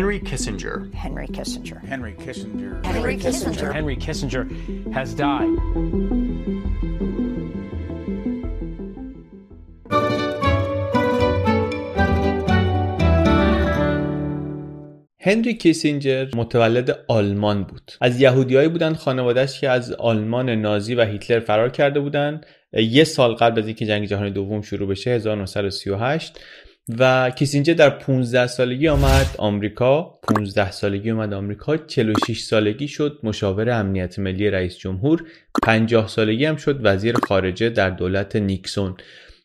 Henry Kissinger. Henry Kissinger. Henry Kissinger. Henry Kissinger. Henry Kissinger has died. هنری کیسینجر متولد آلمان بود از یهودیایی بودن خانوادهش که از آلمان نازی و هیتلر فرار کرده بودن یه سال قبل از اینکه جنگ جهانی دوم شروع بشه 1938 و کیسینجر در 15 سالگی آمد آمریکا. 15 سالگی آمد آمریکا. 46 سالگی شد مشاور امنیت ملی رئیس جمهور. 50 سالگی هم شد وزیر خارجه در دولت نیکسون.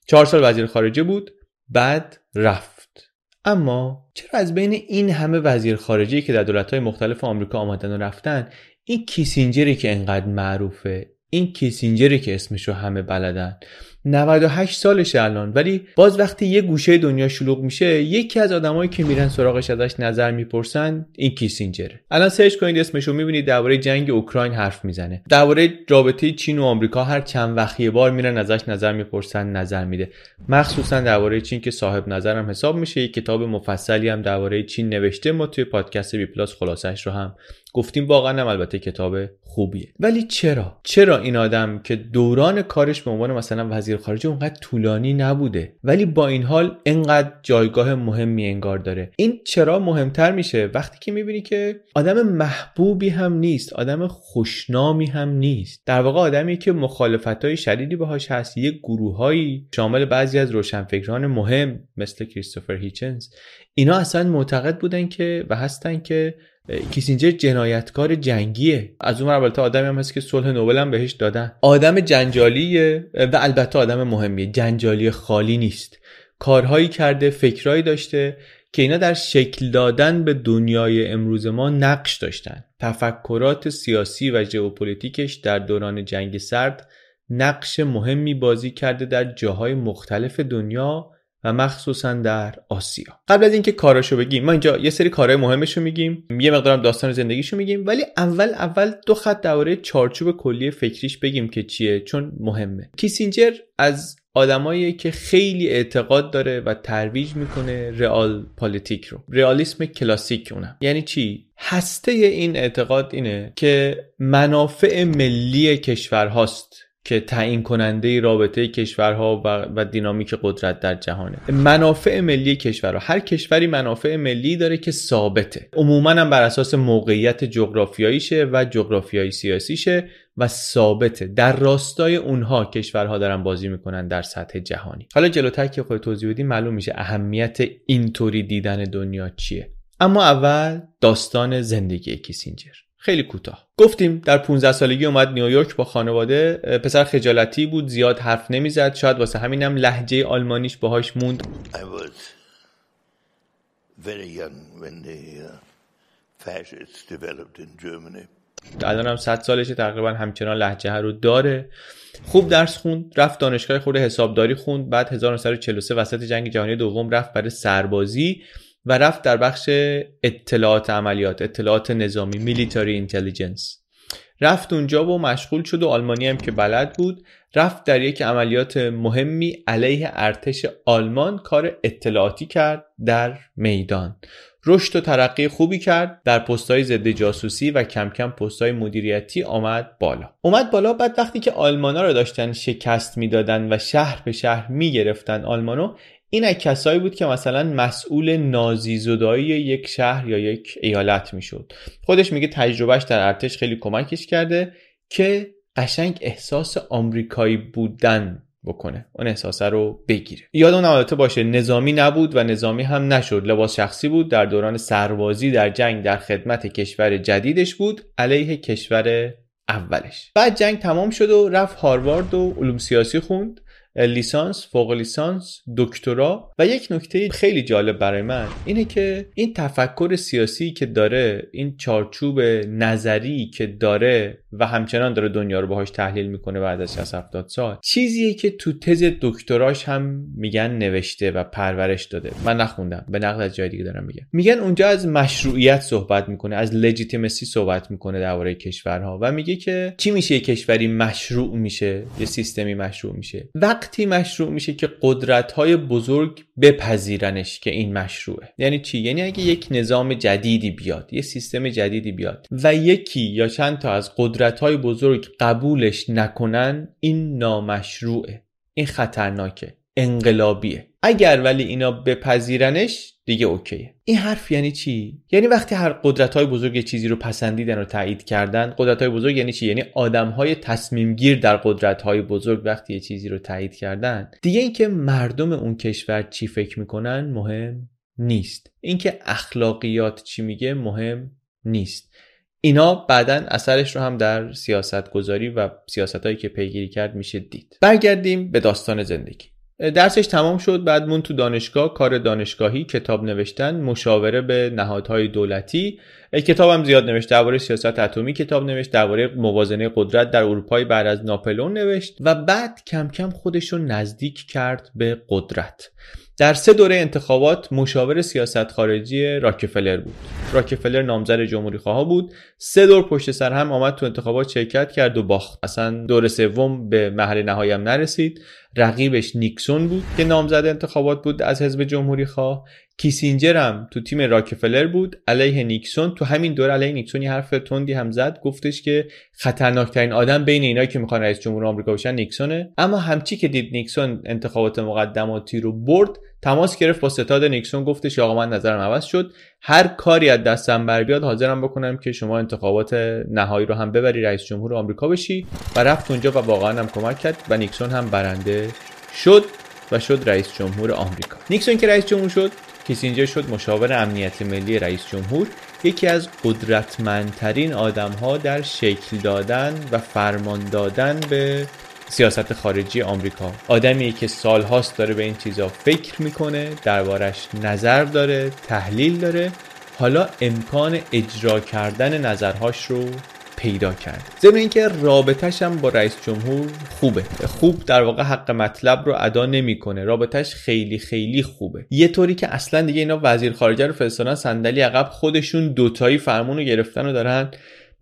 4 سال وزیر خارجه بود بعد رفت. اما چرا از بین این همه وزیر خارجی که در دولت‌های مختلف آمریکا آمدن و رفتن این کیسینجری که انقدر معروفه این کیسینجری که اسمشو همه بلدن؟ 98 سالشه الان. ولی باز وقتی یه گوشه دنیا شلوغ میشه یکی از آدمایی که میرن سراغش ازش نظر می‌پرسن این کیسینجره الان search کنید اسمشو می‌بینید درباره جنگ اوکراین حرف می‌زنه. درباره رابطه چین و آمریکا هر چند وقت بار میرن ازش نظر می‌پرسن نظر میده. مخصوصا درباره چین که صاحب نظرم حساب میشه. یک کتاب مفصلی هم درباره چین نوشته ما توی پادکست BPlus خلاصش رو هم گفتیم واقعا هم البته کتاب خوبیه. ولی چرا؟ چرا این آدم که دوران کارش به عنوان مثلا وزیر خارجه اونقدر طولانی نبوده ولی با این حال انقدر جایگاه مهمی انگار داره؟ این چرا مهمتر میشه؟ وقتی که می‌بینی که آدم محبوبی هم نیست آدم خوشنامی هم نیست. در واقع آدمی که مخالفت های شدیدی باهاش هست یک گروههایی شامل بعضی از روشنفکران مهم مثل کریستوفر هیچنز اینا اصلا معتقد بودن که و هستن که کیسینجر جنایتکار جنگیه. از اون البته آدمی هم هست که صلح نوبل هم بهش دادن. آدم جنجالیه و البته آدم مهمیه. جنجالی خالی نیست. کارهایی کرده فکرهایی داشته که اینا در شکل دادن به دنیای امروز ما نقش داشتن. تفکرات سیاسی و ژئوپلیتیکش در دوران جنگ سرد نقش مهمی بازی کرده در جاهای مختلف دنیا و مخصوصا در آسیا. قبل از اینکه کاراشو بگیم ما اینجا یه سری کارهای مهمشو میگیم یه مقدارم داستان زندگیشو میگیم ولی اول اول دو خط درباره چارچوب کلی فکریش بگیم که چیه چون مهمه. کیسینجر از آدمایی که خیلی اعتقاد داره و ترویج می‌کنه رئال پالیتیک رو. رئالیسم کلاسیک اونم. یعنی چی؟ هسته این اعتقاد اینه که منافع ملی کشورهاست. که تعیین کننده رابطه کشورها و, دینامیک قدرت در جهانه. منافع ملی کشورها. هر کشوری منافع ملی داره که ثابته. عموما هم بر اساس موقعیت جغرافیاییشه و جغرافیایی سیاسیشه و ثابته. در راستای اونها کشورها دارن بازی می‌کنن در سطح جهانی. حالا جلوتر که خود توضیح بدیم معلوم میشه اهمیت اینطوری دیدن دنیا چیه. اما اول داستان زندگی کیسینجر. خیلی کوتاه. گفتیم در 15 سالگی اومد نیویورک با خانواده پسر خجالتی بود زیاد حرف نمی‌زد شاید واسه همینم لحجه آلمانیش باهاش موند. I was very young when the uh, fascists developed in Germany. الان هم 100 سالشه تقریبا همچنان لهجه رو داره. خوب درس خوند رفت دانشگاه خود حسابداری خوند بعد 1943 وسط جنگ جهانی دوم رفت برای سربازی. و رفت در بخش اطلاعات عملیات اطلاعات نظامی میلیتاری اینتلیجنس رفت اونجا و مشغول شد و آلمانی هم که بلد بود رفت در یک عملیات مهمی علیه ارتش آلمان کار اطلاعاتی کرد در میدان. رشد و ترقی خوبی کرد در پستهای ضد جاسوسی و کم کم پستهای مدیریتی آمد بالا. اومد بالا بعد وقتی که آلمانا رو داشتن شکست می‌دادن و شهر به شهر می‌گرفتن آلمانو این از کسایی بود که مثلا مسئول نازی زدایی یک شهر یا یک ایالت می‌شد. خودش میگه تجربهش در ارتش خیلی کمکش کرده که قشنگ احساس آمریکایی بودن بکنه. اون احساسه رو بگیره. یاد اون البته باشه نظامی نبود و نظامی هم نشد. لباس شخصی بود در دوران سربازی در جنگ در خدمت کشور جدیدش بود علیه کشور اولش. بعد جنگ تمام شد و رفت هاروارد و علوم سیاسی خوند. لیسانس فوق لیسانس دکترا. و یک نکته خیلی جالب برای من اینه که این تفکر سیاسی که داره این چارچوب نظری که داره و همچنان داره دنیا رو باهاش تحلیل می‌کنه بعد از 60 70 سال. چیزیه که تو تز دکتراش هم میگن نوشته و پرورش داده. من نخوندم. به نقل از جای دیگه دارم میگم. میگن اونجا از مشروعیت صحبت می‌کنه از لجیتیمسی صحبت می‌کنه درباره کشورها و میگه که چی میشه یه کشوری مشروع میشه؟ یه سیستمی مشروع میشه. وقتی مشروع میشه که قدرت های بزرگ بپذیرنش که این مشروعه. یعنی چی؟ یعنی اگه یک نظام جدیدی بیاد یه سیستم جدیدی بیاد و یکی یا چند تا از قدرت های بزرگ قبولش نکنن این نامشروعه. این خطرناکه. انقلابیه. اگر ولی اینا بپذیرنش دیگه اوکیه. این حرف یعنی چی؟ یعنی وقتی هر قدرت های بزرگ چیزی رو پسندیدن و تایید کردن قدرت های بزرگ یعنی چی؟ یعنی آدم های تصمیم گیر در قدرت های بزرگ وقتی یه چیزی رو تایید کردن. دیگه اینکه مردم اون کشور چی فکر می‌کنن مهم نیست. اینکه اخلاقیات چی میگه مهم نیست. اینا بعدا اثرش رو هم در سیاست گذاری و سیاست هایی که پیگیری کرد میشه دید. برگردیم به داستان زندگی. درسش تمام شد بعد مون تو دانشگاه کار دانشگاهی کتاب نوشتن مشاوره به نهادهای دولتی. کتابم زیاد نوشت درباره سیاست اتمی کتاب نوشت درباره موازنه قدرت در اروپای بعد از ناپلون نوشت و بعد کم کم خودش رو نزدیک کرد به قدرت. در سه دوره انتخابات مشاور سیاست خارجی راکفلر بود. راکفلر نامزد جمهوری خواه بود. سه دور پشت سر هم آمد تو انتخابات شرکت کرد و باخت. اصلا دور سوم به مرحله نهایی هم نرسید. رقیبش نیکسون بود که نامزد انتخابات بود از حزب جمهوری خواه. کیسینجر هم تو تیم راکفلر بود. علیه نیکسون تو همین دور علیه نیکسون یه حرف تندی هم زد. گفتش که خطرناکترین آدم بین اینا که می‌خوان رئیس جمهور آمریکا بشن نیکسونه. اما همچی که دید نیکسون انتخابات مقدماتی رو برد تماس گرفت با ستاد نیکسون گفتش آقا من نظرم عوض شد. هر کاری از دستم بر بیاد حاضرم بکنم که شما انتخابات نهایی رو هم ببری رئیس جمهور آمریکا بشی. و رفت اونجا و واقعا هم کمک کرد و نیکسون هم برنده شد و شد رئیس جمهور آمریکا. نیکسون که رئیس جمهور شد کیسینجر شد مشاور امنیت ملی رئیس جمهور. یکی از قدرتمندترین آدم ها در شکل دادن و فرمان دادن به سیاست خارجی آمریکا. آدمی که سالهاست داره به این چیزا فکر می‌کنه دربارش نظر داره تحلیل داره. حالا امکان اجرا کردن نظرهاش رو پیدا کرد. ضمن اینکه رابطش هم با رئیس جمهور خوبه. خوب در واقع حق مطلب رو ادا نمی‌کنه. رابطش خیلی خیلی خوبه. یه طوری که اصلا دیگه اینا وزیر خارجه رو فرستادن صندلی عقب خودشون دوتایی فرمون رو گرفتن و دارن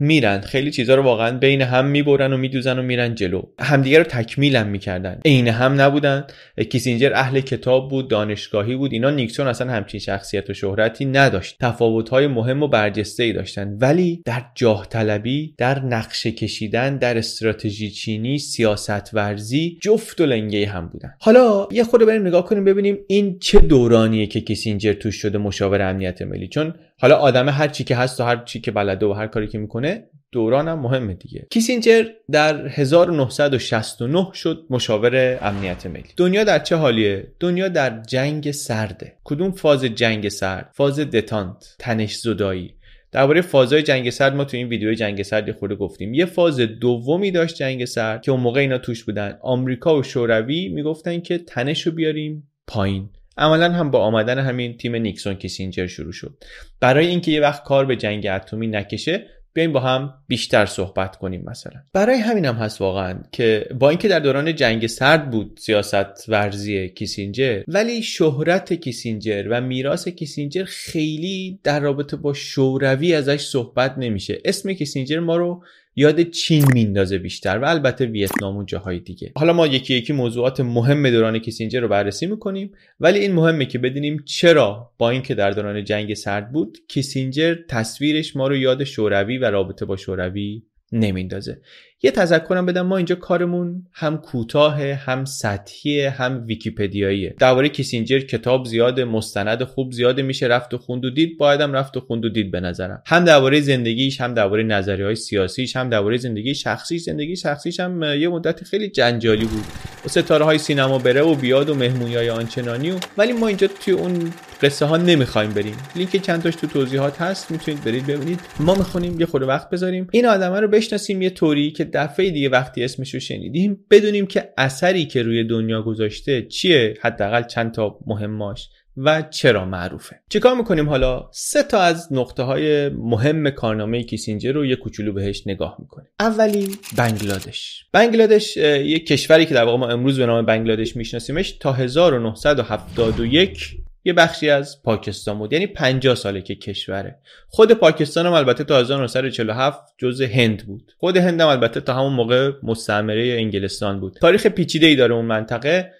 میرن. خیلی چیزا رو واقعا بین هم می‌برن و میدوزن و میرن جلو. همدیگه رو تکمیل هم می‌کردن. عین هم نبودن. کیسینجر اهل کتاب بود دانشگاهی بود. اینا نیکسون اصلا همچین شخصیت و شهرتی نداشت. تفاوت‌های مهم و برجسته ای داشتن. ولی در جاه طلبی در نقشه کشیدن در استراتژی چینی سیاست ورزی جفت و لنگه هم بودن. حالا یه خود بریم نگاه کنیم ببینیم این چه دورانیه که کیسینجر توش شده مشاور امنیت ملی. چون حالا آدم هر چی که هست و هر چی که بلده و هر کاری که می‌کنه دوران هم مهمه دیگه. کیسینجر در 1969 شد مشاور امنیت ملی. دنیا در چه حالیه؟ دنیا در جنگ سرده. کدوم فاز جنگ سرد؟ فاز دتانت تنش زدایی. درباره فازهای جنگ سرد ما تو این ویدیو جنگ سرد خورده گفتیم. یه فاز دومی داشت جنگ سرد که اون موقع اینا توش بودن. آمریکا و شوروی می‌گفتن که تنش رو بیاریم پایین. عملا هم با آمدن همین تیم نیکسون کیسینجر شروع شد. برای اینکه یه وقت کار به جنگ اتمی نکشه بیایم با هم بیشتر صحبت کنیم مثلا. برای همین هم هست واقعا که با اینکه در دوران جنگ سرد بود سیاست ورزی کیسینجر ولی شهرت کیسینجر و میراث کیسینجر خیلی در رابطه با شوروی ازش صحبت نمیشه. اسم کیسینجر ما رو یاد چین میندازه بیشتر و البته ویتنام و جاهای دیگه. حالا ما یکی یکی موضوعات مهم دوران کیسینجر رو بررسی می‌کنیم ولی این مهمه که بدونیم چرا با اینکه در دوران جنگ سرد بود کیسینجر تصویرش ما رو یاد شوروی و رابطه با شوروی نمیندازه یه تذکرم بدم ما اینجا کارمون هم کوتاه هم سطحی هم ویکیپدیاییه. درباره کیسینجر کتاب زیاد مستند خوب زیاده میشه رفت و خوند و دید. بایدم رفت و خوند و دید به نظرم. هم درباره زندگیش هم درباره نظریه های سیاسیش هم درباره زندگی شخصیش. زندگی شخصیش هم یه مدت خیلی جنجالی بود. و ستاره های سینما بره و بیاد و مهمونی های آنچنانی و ولی ما اینجا توی اون قصه ها نمی‌خوایم بریم. لینک چند تو توضیحات هست می‌تونید برید ببینید. ما می‌خونیم یه خورده وقت بذاریم. این آدمه رو بشناسیم یه طوری که دفعه دیگه وقتی اسمش رو شنیدیم بدونیم که اثری که روی دنیا گذاشته چیه حداقل چند تا مهماش و چرا معروفه. چیکار می‌کنیم حالا؟ سه تا از نقطه های مهم کارنامه کیسینجر رو یه کوچولو بهش نگاه می‌کنیم. اولی بنگلادش. بنگلادش یه کشوری که در واقع ما امروز به نام بنگلادش میشناسیمش تا 1971 یه بخشی از پاکستان بود. یعنی 50 ساله که کشوره. خود پاکستان هم البته تا 1947 جزء هند بود. خود هند هم البته تا همون موقع مستعمره انگلستان بود. تاریخ پیچیده ای داره اون منطقه.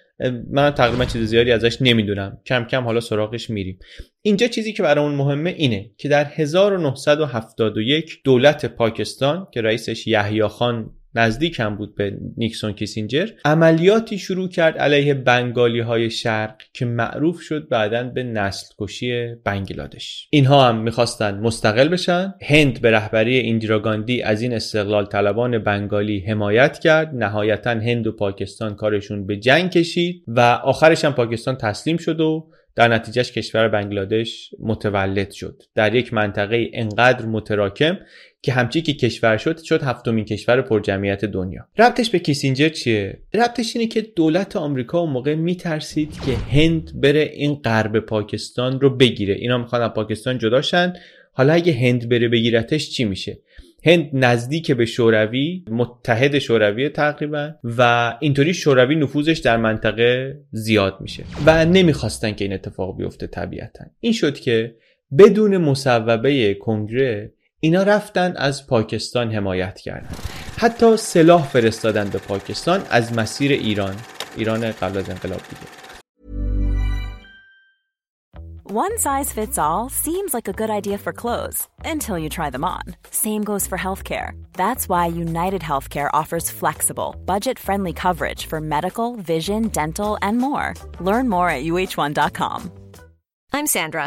من تقریبا چیز زیادی ازش نمی‌دونم. کم کم حالا سراغش میریم. اینجا چیزی که برای مهمه اینه که در 1971 دولت پاکستان که رئیسش یحیی خان نزدیک هم بود به نیکسون کیسینجر. عملیاتی شروع کرد علیه بنگالی های شرق که معروف شد بعدا به نسل کشی بنگلادش. اینها هم می‌خواستند مستقل بشن. هند به رهبری ایندیراگاندی از این استقلال طلبان بنگالی حمایت کرد. نهایتا هند و پاکستان کارشون به جنگ کشید و آخرش هم پاکستان تسلیم شد و در نتیجهش کشور بنگلادش متولد شد. در یک منطقه انقدر متراکم که همچی که کشور شد شد هفتمین کشور پرجمعیت دنیا. ربطش به کیسینجر چیه؟ ربطش اینه که دولت آمریکا اون موقع میترسید که هند بره این غرب پاکستان رو بگیره. اینا می‌خوان از پاکستان جداشن حالا اگه هند بره بگیرتش چی میشه؟ هند نزدیک به شوروی متحد شوروی تقریبا و اینطوری شوروی نفوذش در منطقه زیاد میشه. و نمی‌خواستن که این اتفاق بیفته طبیعتا. این شد که بدون مصوبه کنگره اینا رفتن از پاکستان حمایت کردن حتی سلاح فرستادن به پاکستان از مسیر ایران ایران قبل از انقلاب دیگه One size fits all seems like a good idea for clothes until you try them on. Same goes for healthcare. That's why United Healthcare offers flexible, budget-friendly coverage for medical, vision, dental, and more. Learn more at uh1.com. I'm Sandra,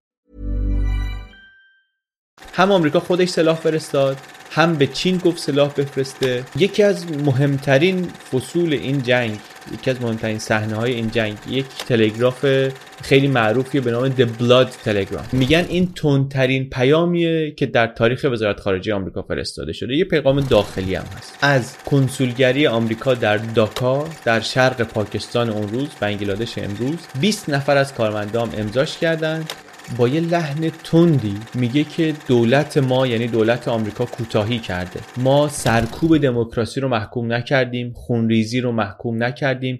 هم آمریکا خودش سلاح فرستاد هم به چین گفت سلاح بفرسته. یکی از مهمترین فصول این جنگ یکی از مهمترین صحنه های این جنگ یک تلگراف خیلی معروفی به نام The Blood Telegram. میگن این تندترین پیامیه که در تاریخ وزارت خارجه آمریکا فرستاده شده. یه پیغام داخلی هم هست. از کنسولگری آمریکا در داکا در شرق پاکستان اون روز بنگلادش امروز 20 نفر از کارمندان امضاش کردند. با یه لحن تندی میگه که دولت ما یعنی دولت آمریکا کوتاهی کرده. ما سرکوب دموکراسی رو محکوم نکردیم خونریزی رو محکوم نکردیم.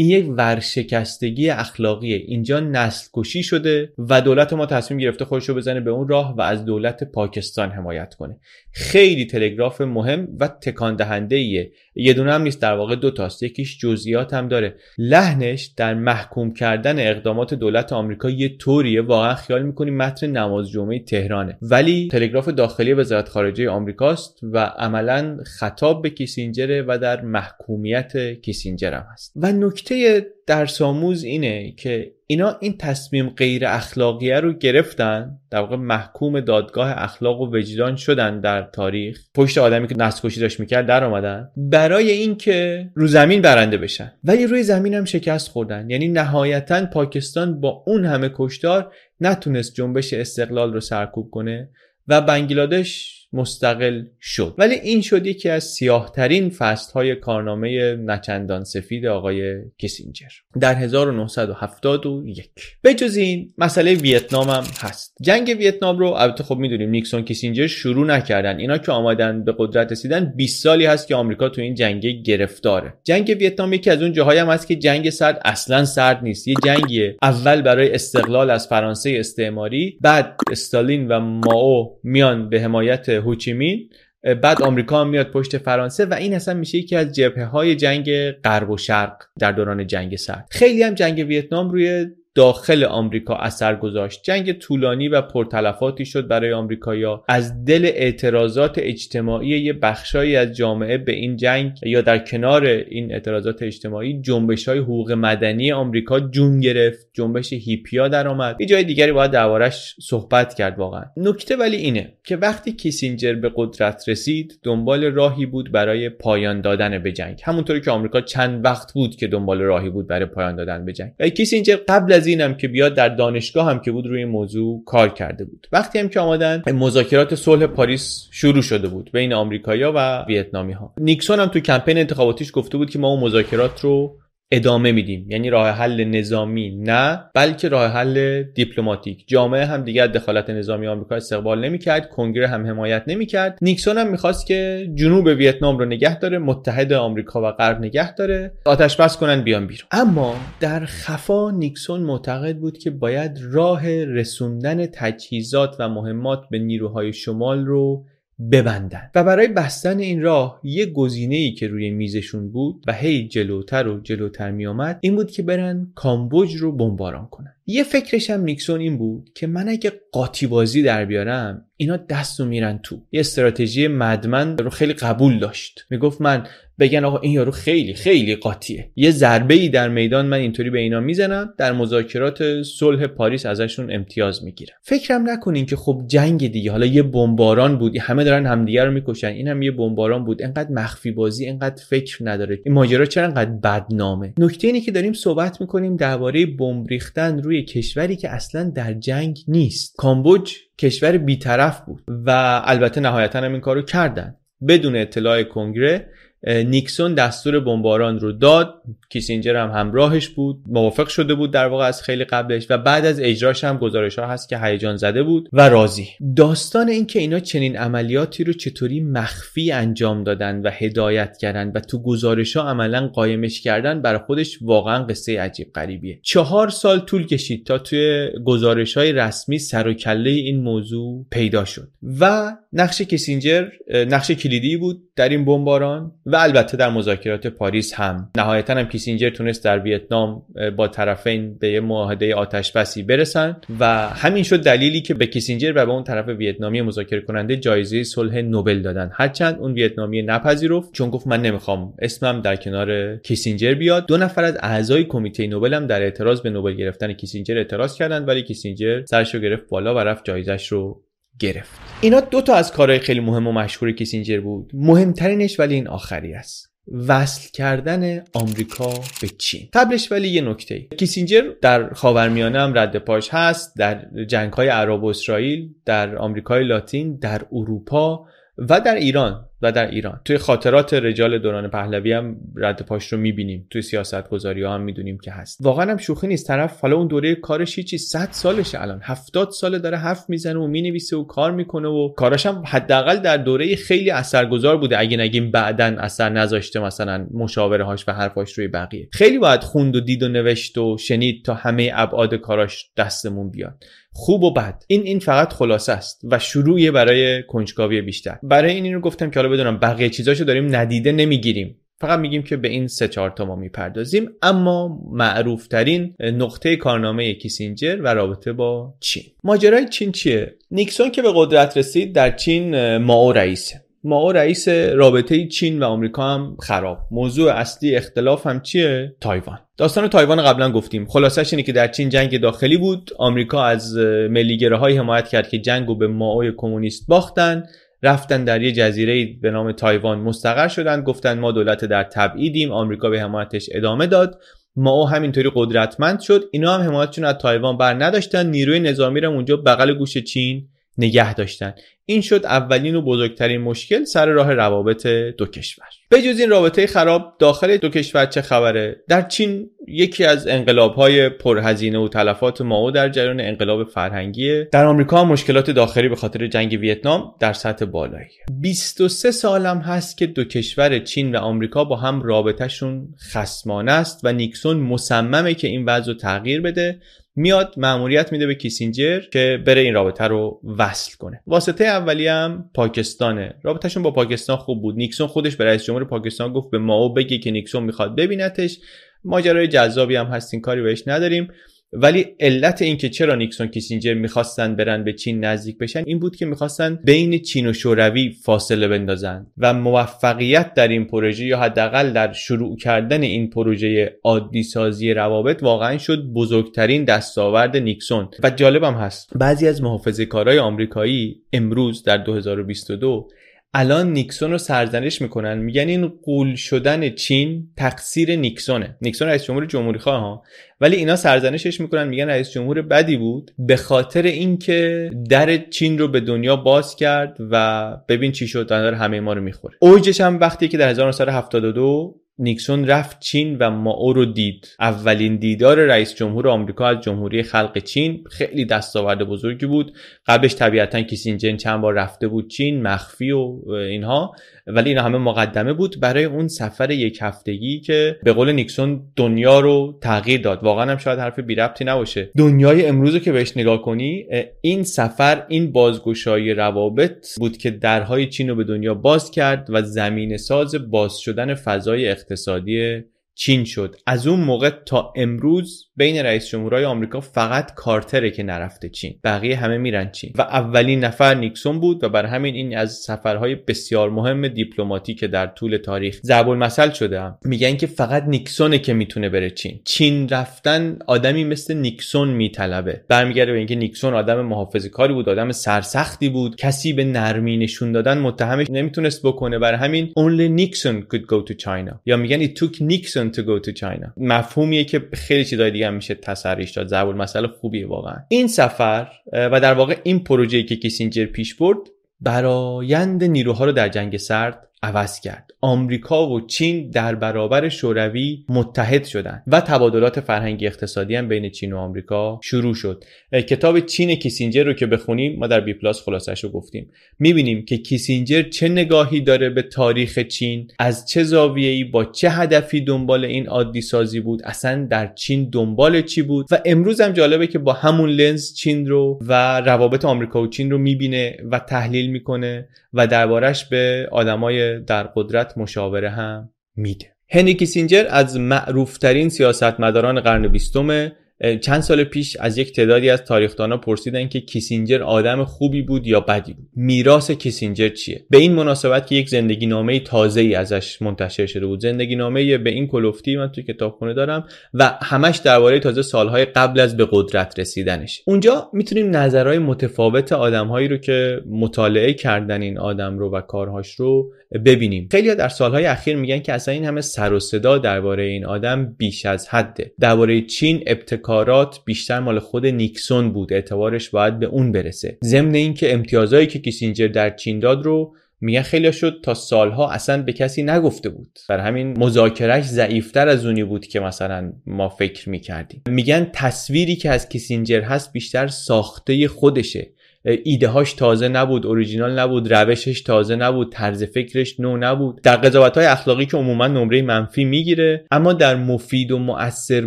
این یک ورشکستگی اخلاقیه. اینجا نسل کشی شده و دولت ما تصمیم گرفته خودش رو بزنه به اون راه و از دولت پاکستان حمایت کنه. خیلی تلگراف مهم و تکان دهنده ایه یه دونه هم نیست در واقع دو تاست. یکیش جزئیات هم داره. لحنش در محکوم کردن اقدامات دولت آمریکا یه طوریه. واقعا خیال می‌کنیم متن نماز جمعه تهرانه. ولی تلگراف داخلی وزارت خارجه آمریکاست و عملا خطاب به کیسینجره و در محکومیت کیسینجر هم هست. و نکته نکته درس آموز اینه که اینا این تصمیم غیر اخلاقیه رو گرفتن در واقع محکوم دادگاه اخلاق و وجدان شدن در تاریخ. پشت آدمی که نسل داشت می‌کرد در آمدن برای اینکه رو زمین برنده بشن. ولی روی زمین هم شکست خوردن. یعنی نهایتا پاکستان با اون همه کشتار نتونست جنبش استقلال رو سرکوب کنه و بنگلادش مستقل شد. ولی این شد یکی از سیاهترین فصل های کارنامه نچندان سفید آقای کسینجر در 1971 به جز این مسئله ویتنام هم هست. جنگ ویتنام رو البته خب می‌دونیم نیکسون کسینجر شروع نکردن. اینا که آمدن به قدرت رسیدن 20 سالی هست که آمریکا تو این جنگ گرفتاره. جنگ ویتنام یکی از اون جاهایی هم هست که جنگ سرد اصلا سرد نیست. یه جنگیه اول برای استقلال از فرانسه استعماری بعد استالین و ماو میان به حمایت هوچیمین بعد آمریکا هم میاد پشت فرانسه و این اصلا میشه یکی از جبهه های جنگ غرب و شرق در دوران جنگ سرد. خیلی هم جنگ ویتنام روی داخل آمریکا اثر گذاشت. جنگ طولانی و پرتلفاتی شد برای آمریکایا از دل اعتراضات اجتماعی یه بخشایی از جامعه به این جنگ یا در کنار این اعتراضات اجتماعی جنبش های حقوق مدنی آمریکا جون گرفت جنبش هیپیا در آمد یه جای دیگری باید دربارش صحبت کرد واقعا. نکته ولی اینه که وقتی کیسینجر به قدرت رسید دنبال راهی بود برای پایان دادن به جنگ. همونطوری که آمریکا چند وقت بود که دنبال راهی بود برای پایان دادن به جنگ. کیسینجر قبل از اینم که بیاد در دانشگاه هم که بود روی موضوع کار کرده بود. وقتی هم که آمدن مذاکرات صلح پاریس شروع شده بود بین آمریکایی‌ها و ویتنامی ها نیکسون هم تو کمپین انتخاباتیش گفته بود که ما اون مذاکرات رو ادامه میدیم. یعنی راه حل نظامی نه بلکه راه حل دیپلماتیک. جامعه هم دیگر دخالت نظامی آمریکا استقبال نمی‌کرد کنگره هم حمایت نمی‌کرد. نیکسون هم می‌خواست که جنوب ویتنام رو نگه داره متحد آمریکا و غرب نگه داره. آتش بس کنن بیان بیرون. اما در خفا نیکسون معتقد بود که باید راه رسوندن تجهیزات و مهمات به نیروهای شمال رو ببندن. و برای بستن این راه یه گزینه ای که روی میزشون بود و هی جلوتر و جلوتر می آمد این بود که برن کامبوج رو بمباران کنن. یه فکرش هم نیکسون این بود که من اگه قاطی بازی در بیارم اینا دست رو میرن تو. یه استراتژی مدمن رو خیلی قبول داشت. می‌گفت من بگن آقا این یارو خیلی خیلی قاطیه. یه ضربه ای در میدان من اینطوری به اینا می‌زنم در مذاکرات صلح پاریس ازشون امتیاز می‌گیرم. فکرم نکنین که خب جنگ دیگه. حالا یه بمباران بود. همه دارن همدیگه رو می‌کشن. این هم یه بمباران بود. انقدر مخفی بازی انقدر فکر نداره. این ماجرا چرا انقدر بدنامه؟ نکته اینه که داریم صحبت می‌کنیم درباره بمب ریختن روی کشوری که اصلا در جنگ نیست. کامبوج کشور بیطرف بود و البته نهایتا هم این کارو کردن. بدون اطلاع کنگره نیکسون دستور بمباران رو داد. کیسینجر هم همراهش بود. موافق شده بود در واقع از خیلی قبلش و بعد از اجراش هم گزارش ها هست که هیجان زده بود و راضی. داستان این که اینا چنین عملیاتی رو چطوری مخفی انجام دادن و هدایت کردن و تو گزارش ها عملا قایمش کردن برای خودش واقعا قصه عجیب غریبیه. چهار سال طول کشید تا توی گزارش های رسمی سر و کله این موضوع پیدا شد. و نقش کیسینجر نقش کلیدی بود در این بمباران و البته در مذاکرات پاریس هم. نهایتا هم کیسینجر تونست در ویتنام با طرفین به یه معاهده آتش بسی برسن و همین شد دلیلی که به کیسینجر و به اون طرف ویتنامی مذاکره کننده جایزه صلح نوبل دادن. هرچند اون ویتنامی نپذیرفت چون گفت من نمی‌خوام اسمم در کنار کیسینجر بیاد. دو نفر از اعضای کمیته نوبل هم در اعتراض به نوبل گرفتن کیسینجر اعتراض کردند ولی کیسینجر سرشو گرفت بالا و رفت جایزش رو گرفت. اینا دو تا از کارهای خیلی مهم و مشهور کیسینجر بود. مهمترینش ولی این آخری است. وصل کردن آمریکا به چین. قبلش ولی یه نکته کیسینجر در خاورمیانه هم رد پاش هست. در جنگ های عرب و اسرائیل در آمریکای لاتین در اروپا و در ایران. و در ایران. توی خاطرات رجال دوران پهلوی هم رد پاش رو می‌بینیم. توی سیاست گذاری هم می‌دونیم که هست. واقعا هم شوخی نیست. طرف حالا اون دوره کارش چی 100 سالشه الان. 70 ساله داره حرف می‌زنه و می‌نویسه و کار می‌کنه و کاراش هم حداقل در دوره خیلی اثرگذار بوده. اگه نگیم بعدا اثر نذاشته مثلا مشاوره هاش و حرفاش روی بقیه. خیلی باید خوند و دید و نوشت و شنید تا همه ابعاد کاراش دستمون بیاد. خوب و بد. این این فقط خلاصه است و شروعی برای کنجکاوی بیشتر. برای این رو گفتم که حالا بدونم بقیه چیزاشو داریم ندیده نمی‌گیریم. فقط میگیم که به این سه چهار تا ما می‌پردازیم. اما معروف ترین نقطه کارنامه کیسینجر و رابطه با چین. ماجرای چین چیه؟ نیکسون که به قدرت رسید در چین ماو رئیسه. ماو رئیسه رابطه چین و آمریکا هم خراب. موضوع اصلی اختلاف هم چیه؟ تایوان. داستان تایوان قبلا گفتیم. خلاصش اینه که در چین جنگ داخلی بود. آمریکا از ملیگره های حمایت کرد که جنگو به ماوی کمونیست باختن. رفتن در یه جزیره به نام تایوان مستقر شدن. گفتن ما دولت در تبعیدیم آمریکا به حمایتش ادامه داد. ما همینطوری قدرتمند شد. اینا هم حمایتشون از تایوان بر نداشتن. نیروی نظامی رو اونجا بغل گوش چین. نگه داشتن. این شد اولین و بزرگترین مشکل سر راه روابط دو کشور. به جز این رابطه خراب داخل دو کشور چه خبره؟ در چین یکی از انقلاب های پرهزینه و تلفات ماو در جریان انقلاب فرهنگیه در آمریکا مشکلات داخلی به خاطر جنگ ویتنام در سطح بالایی. 23 سالم هست که دو کشور چین و آمریکا با هم رابطهشون خسمانه است و نیکسون مصممه که این وضع تغییر بده میاد مأموریت میده به کیسینجر که بره این رابطه رو وصل کنه. واسطه اولی هم پاکستانه. رابطهشون با پاکستان خوب بود. نیکسون خودش به رئیس جمهور پاکستان گفت به ماو بگین که نیکسون می‌خواد ببینتش. ماجرای جذابی هم هست این کاری بهش نداریم. ولی علت اینکه چرا نیکسون کیسینجر می‌خواستن برن به چین نزدیک بشن این بود که می‌خواستن بین چین و شوروی فاصله بندازن و موفقیت در این پروژه یا حداقل در شروع کردن این پروژه عادی سازی روابط واقعا شد بزرگترین دستاورد نیکسون و جالبم هست. بعضی از محافظه کارهای آمریکایی امروز در 2022 الان نیکسون رو سرزنش می‌کنن. میگن این قول شدن چین تقصیر نیکسونه. نیکسون رئیس جمهور جمهوری خواه ها. ولی اینا سرزنشش می‌کنن. میگن رئیس جمهور بدی بود. به خاطر اینکه در چین رو به دنیا باز کرد و ببین چی شد. داره همه ما رو می‌خوره. اوجش هم وقتی که در 1972 نیکسون رفت چین و ماو رو دید. اولین دیدار رئیس جمهور آمریکا از جمهوری خلق چین خیلی دستاورد بزرگی بود. قبلش طبیعتا کیسینجر چند بار رفته بود چین مخفی و اینها ولی اینا همه مقدمه بود برای اون سفر یک هفتگی که به قول نیکسون دنیا رو تغییر داد. واقعا هم شاید حرف بی ربطی نباشه. دنیای امروز رو که بهش نگاه کنی این سفر این بازگشایی روابط بود که درهای چین رو به دنیا باز کرد و زمینه ساز باز شدن فضای اقتصادی چین شد. از اون موقع تا امروز بین رئیس جمهورهای آمریکا فقط کارتره که نرفته چین. بقیه همه میرن چین. و اولین نفر نیکسون بود و برا همین این از سفرهای بسیار مهم دیپلماتیک در طول تاریخ ضرب المثل شده هم. میگن که فقط نیکسونه که می‌تونه بره چین. چین رفتن آدمی مثل نیکسون میطلبه. برمیگرده به اینکه نیکسون آدم محافظه کاری بود آدم سرسختی بود. کسی به نرمی نشون دادن متهمش نمی‌تونست بکنه. بر همین only Nixon could go to China. یا میگن it took Nixon to go to China. مفهومیه که خیلی چیزای دیگه میشه تسریش داد. ضرب مسئله خوبیه واقعا. این سفر و در واقع این پروژه‌ای که کیسینجر پیش برد برایند نیروها رو در جنگ سرد عوض کرد. آمریکا و چین در برابر شوروی متحد شدند و تبادلات فرهنگی اقتصادی هم بین چین و آمریکا شروع شد. کتاب چین کیسینجر رو که بخونیم ما در بی پلاس خلاصش رو گفتیم. می‌بینیم که کیسینجر چه نگاهی داره به تاریخ چین از چه زاویه‌ای با چه هدفی دنبال این عادی سازی بود اصلا در چین دنبال چی بود؟ و امروز هم جالبه که با همون لنز چین رو و روابط آمریکا و چین رو می‌بینه و تحلیل می‌کنه. و دربارش به آدمای در قدرت مشاوره هم میده. هنری کیسینجر از معروفترین سیاستمداران قرن بیستمه چند سال پیش از یک تعدادی از تاریخدانا پرسیدن که کیسینجر آدم خوبی بود یا بدی بود. میراث کیسینجر چیه؟ به این مناسبت که یک زندگی نامه تازه ای ازش منتشر شده بود. زندگی نامه به این کلفتی من توی کتابخونه دارم و همش درباره تازه سالهای قبل از به قدرت رسیدنش. اونجا می‌تونیم نظرهای متفاوت آدمهایی رو که مطالعه کردن این آدم رو و کارهاش رو ببینیم. خیلی در سالهای اخیر میگن که اصلا این همه سر و صدا درباره این آدم بیش از حده. درباره چین ابتکارات بیشتر مال خود نیکسون بود. اعتبارش باید به اون برسه. ضمن اینکه امتیازهایی که کیسینجر در چین داد رو میگن خیلی شد تا سالها اصلا به کسی نگفته بود. بر همین مذاکرهش ضعیفتر از اونی بود که مثلا ما فکر می‌کردیم. میگن تصویری که از کیسینجر هست بیشتر ساخته خودشه. ایده هاش تازه نبود اوریجینال نبود روشش تازه نبود طرز فکرش نو نبود. در قضاوت های اخلاقی که عموما نمره منفی می‌گیره اما در مفید و مؤثر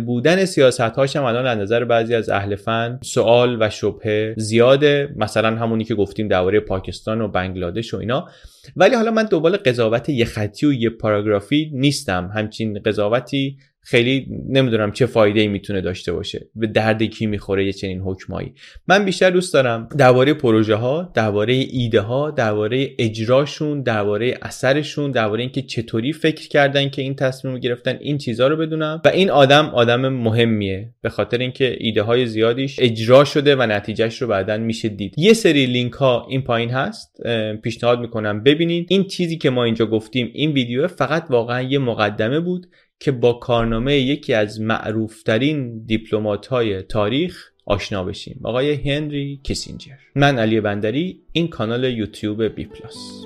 بودن سیاست هاش هم الان از نظر بعضی از اهل فن سوال و شبهه زیاده. مثلا همونی که گفتیم درباره پاکستان و بنگلادش و اینا. ولی حالا من دوباره قضاوت یه خطی و یه پاراگرافی نیستم. همچین قضاوتی خیلی نمی‌دونم چه فایده ای می‌تونه داشته باشه. به درد کی می‌خوره یه چنین حکمایی. من بیشتر دوست دارم درباره پروژه ها درباره ایده ها درباره اجراشون درباره اثرشون درباره اینکه چطوری فکر کردن که این تصمیم رو گرفتن این چیزها رو بدونم. و این آدم آدم مهمیه. به خاطر اینکه ایده های زیادیش اجرا شده و نتیجهش رو بعدا میشه دید. یه سری لینک ها این پایین هست. پیشنهاد می‌کنم ببینید. این چیزی که ما اینجا گفتیم این ویدیو فقط واقعا یه مقدمه بود. که با کارنامه یکی از معروفترین دیپلمات های تاریخ آشنا بشیم. آقای هنری کیسینجر من علی بندری این کانال یوتیوب بی پلاس.